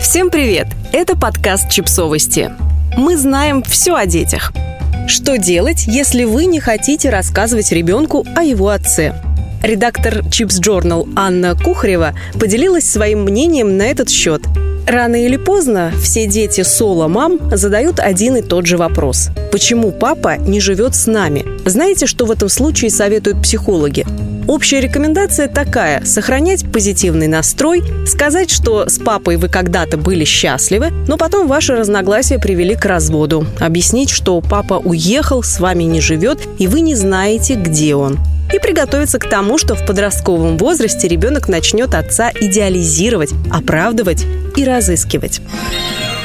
Всем привет! Это подкаст «Чипсовости». Мы знаем все о детях. Что делать, если вы не хотите рассказывать ребенку о его отце? Редактор Chips Journal Анна Кухарева поделилась своим мнением на этот счет. Рано или поздно все дети соло-мам задают один и тот же вопрос. Почему папа не живет с нами? Знаете, что в этом случае советуют психологи? Общая рекомендация такая – сохранять позитивный настрой, сказать, что с папой вы когда-то были счастливы, но потом ваши разногласия привели к разводу. Объяснить, что папа уехал, с вами не живет, и вы не знаете, где он и приготовиться к тому, что в подростковом возрасте ребенок начнет отца идеализировать, оправдывать и разыскивать.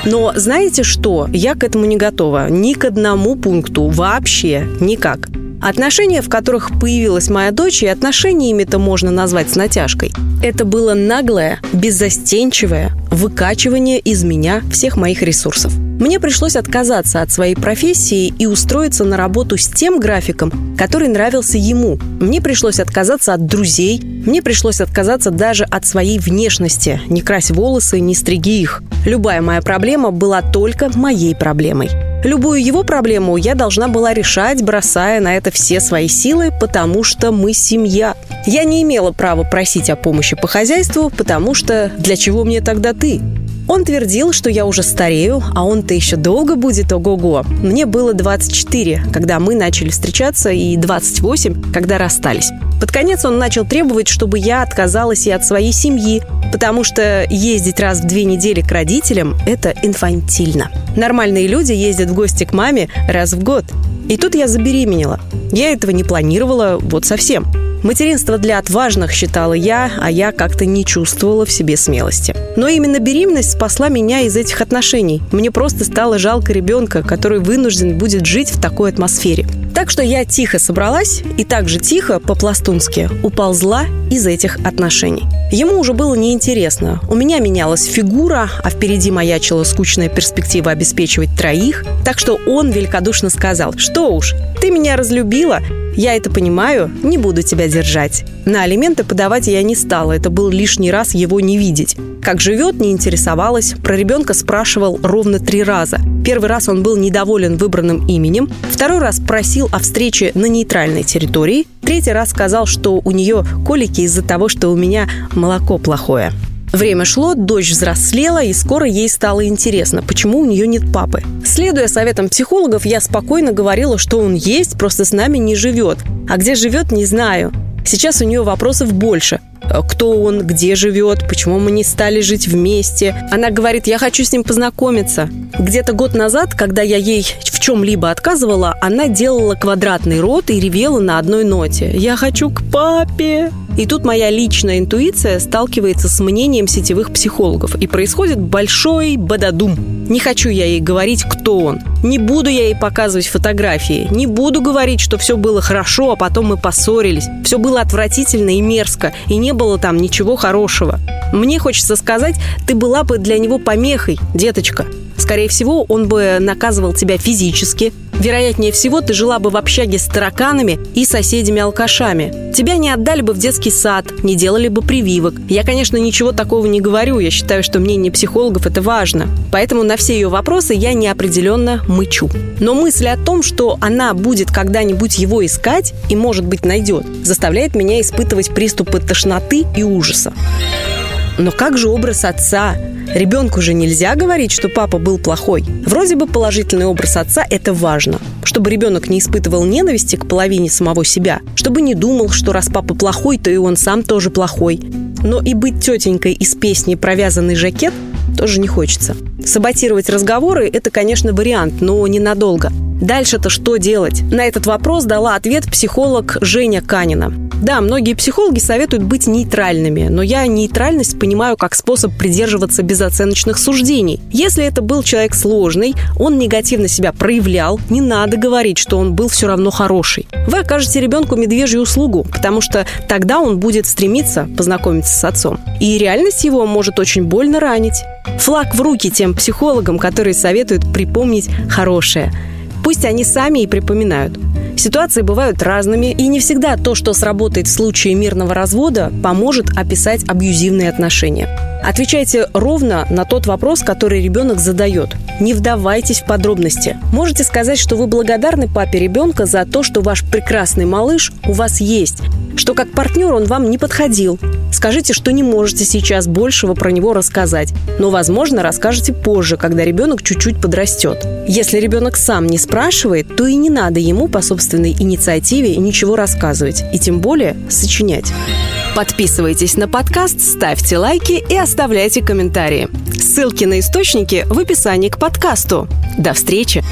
Но знаете что? Я к этому не готова. Ни к одному пункту. Вообще никак. Отношения, в которых появилась моя дочь, и отношениями-то можно назвать с натяжкой. Это было наглое, беззастенчивое выкачивание из меня всех моих ресурсов. Мне пришлось отказаться от своей профессии и устроиться на работу с тем графиком, который нравился ему. Мне пришлось отказаться от друзей, мне пришлось отказаться даже от своей внешности, не крась волосы, не стриги их. Любая моя проблема была только моей проблемой. Любую его проблему я должна была решать, бросая на это все свои силы, потому что мы семья. Я не имела права просить о помощи по хозяйству, потому что для чего мне тогда ты? Он твердил, что я уже старею, а он-то еще долго будет ого-го. Мне было 24, когда мы начали встречаться, и 28, когда расстались. Под конец он начал требовать, чтобы я отказалась и от своей семьи, потому что ездить раз в две недели к родителям – это инфантильно. Нормальные люди ездят в гости к маме раз в год. И тут я забеременела. Я этого не планировала вот совсем. Материнство для отважных считала я, а я как-то не чувствовала в себе смелости. Но именно беременность спасла меня из этих отношений. Мне просто стало жалко ребенка, который вынужден будет жить в такой атмосфере. Так что я тихо собралась и также тихо, по-пластунски, уползла из этих отношений. Ему уже было неинтересно. У меня менялась фигура, а впереди маячила скучная перспектива обеспечивать троих. Так что он великодушно сказал, что уж, ты меня разлюбила, я это понимаю, не буду тебя держать. На алименты подавать я не стала, это был лишний раз его не видеть. Как живет, не интересовалась, про ребенка спрашивал ровно три раза. Первый раз он был недоволен выбранным именем, второй раз просил о встрече на нейтральной территории, третий раз сказал, что у нее колики из-за того, что у меня молоко плохое. Время шло, дочь взрослела, и скоро ей стало интересно, почему у нее нет папы. Следуя советам психологов, я спокойно говорила, что он есть, просто с нами не живет. А где живет, не знаю. Сейчас у нее вопросов больше. Кто он, где живет, почему мы не стали жить вместе. Она говорит, я хочу с ним познакомиться. Где-то год назад, когда я ей в чем-либо отказывала, она делала квадратный рот и ревела на одной ноте. «Я хочу к папе!» И тут моя личная интуиция сталкивается с мнением сетевых психологов, и происходит большой бададум. Не хочу я ей говорить, кто он. Не буду я ей показывать фотографии. Не буду говорить, что все было хорошо, а потом мы поссорились. Все было отвратительно и мерзко, и было там ничего хорошего. Мне хочется сказать, ты была бы для него помехой, деточка. Скорее всего, он бы наказывал тебя физически. Вероятнее всего, ты жила бы в общаге с тараканами и соседями-алкашами. Тебя не отдали бы в детский сад, не делали бы прививок. Я, конечно, ничего такого не говорю. Я считаю, что мнение психологов – это важно. Поэтому на все ее вопросы я неопределенно мычу. Но мысль о том, что она будет когда-нибудь его искать и, может быть, найдет, заставляет меня испытывать приступы тошноты и ужаса. Но как же образ отца? Ребенку же нельзя говорить, что папа был плохой. Вроде бы положительный образ отца – это важно. Чтобы ребенок не испытывал ненависти к половине самого себя. Чтобы не думал, что раз папа плохой, то и он сам тоже плохой. Но и быть тетенькой из песни «Провязанный жакет» тоже не хочется. Саботировать разговоры – это, конечно, вариант, но ненадолго. Дальше-то что делать? На этот вопрос дала ответ психолог Женя Канина. Да, многие психологи советуют быть нейтральными, но я нейтральность понимаю как способ придерживаться безоценочных суждений. Если это был человек сложный, он негативно себя проявлял, не надо говорить, что он был все равно хороший. Вы окажете ребенку медвежью услугу, потому что тогда он будет стремиться познакомиться с отцом. И реальность его может очень больно ранить. Флаг в руки тем психологам, которые советуют припомнить хорошее. Пусть они сами и припоминают. Ситуации бывают разными, и не всегда то, что сработает в случае мирного развода, поможет описать абьюзивные отношения. Отвечайте ровно на тот вопрос, который ребенок задает. Не вдавайтесь в подробности. Можете сказать, что вы благодарны папе ребенка за то, что ваш прекрасный малыш у вас есть, что как партнер он вам не подходил. Скажите, что не можете сейчас большего про него рассказать, но, возможно, расскажете позже, когда ребенок чуть-чуть подрастет. Если ребенок сам не спрашивает, то и не надо ему по собственной инициативе ничего рассказывать, и тем более сочинять. Подписывайтесь на подкаст, ставьте лайки и оставляйте комментарии. Ссылки на источники в описании к подкасту. До встречи!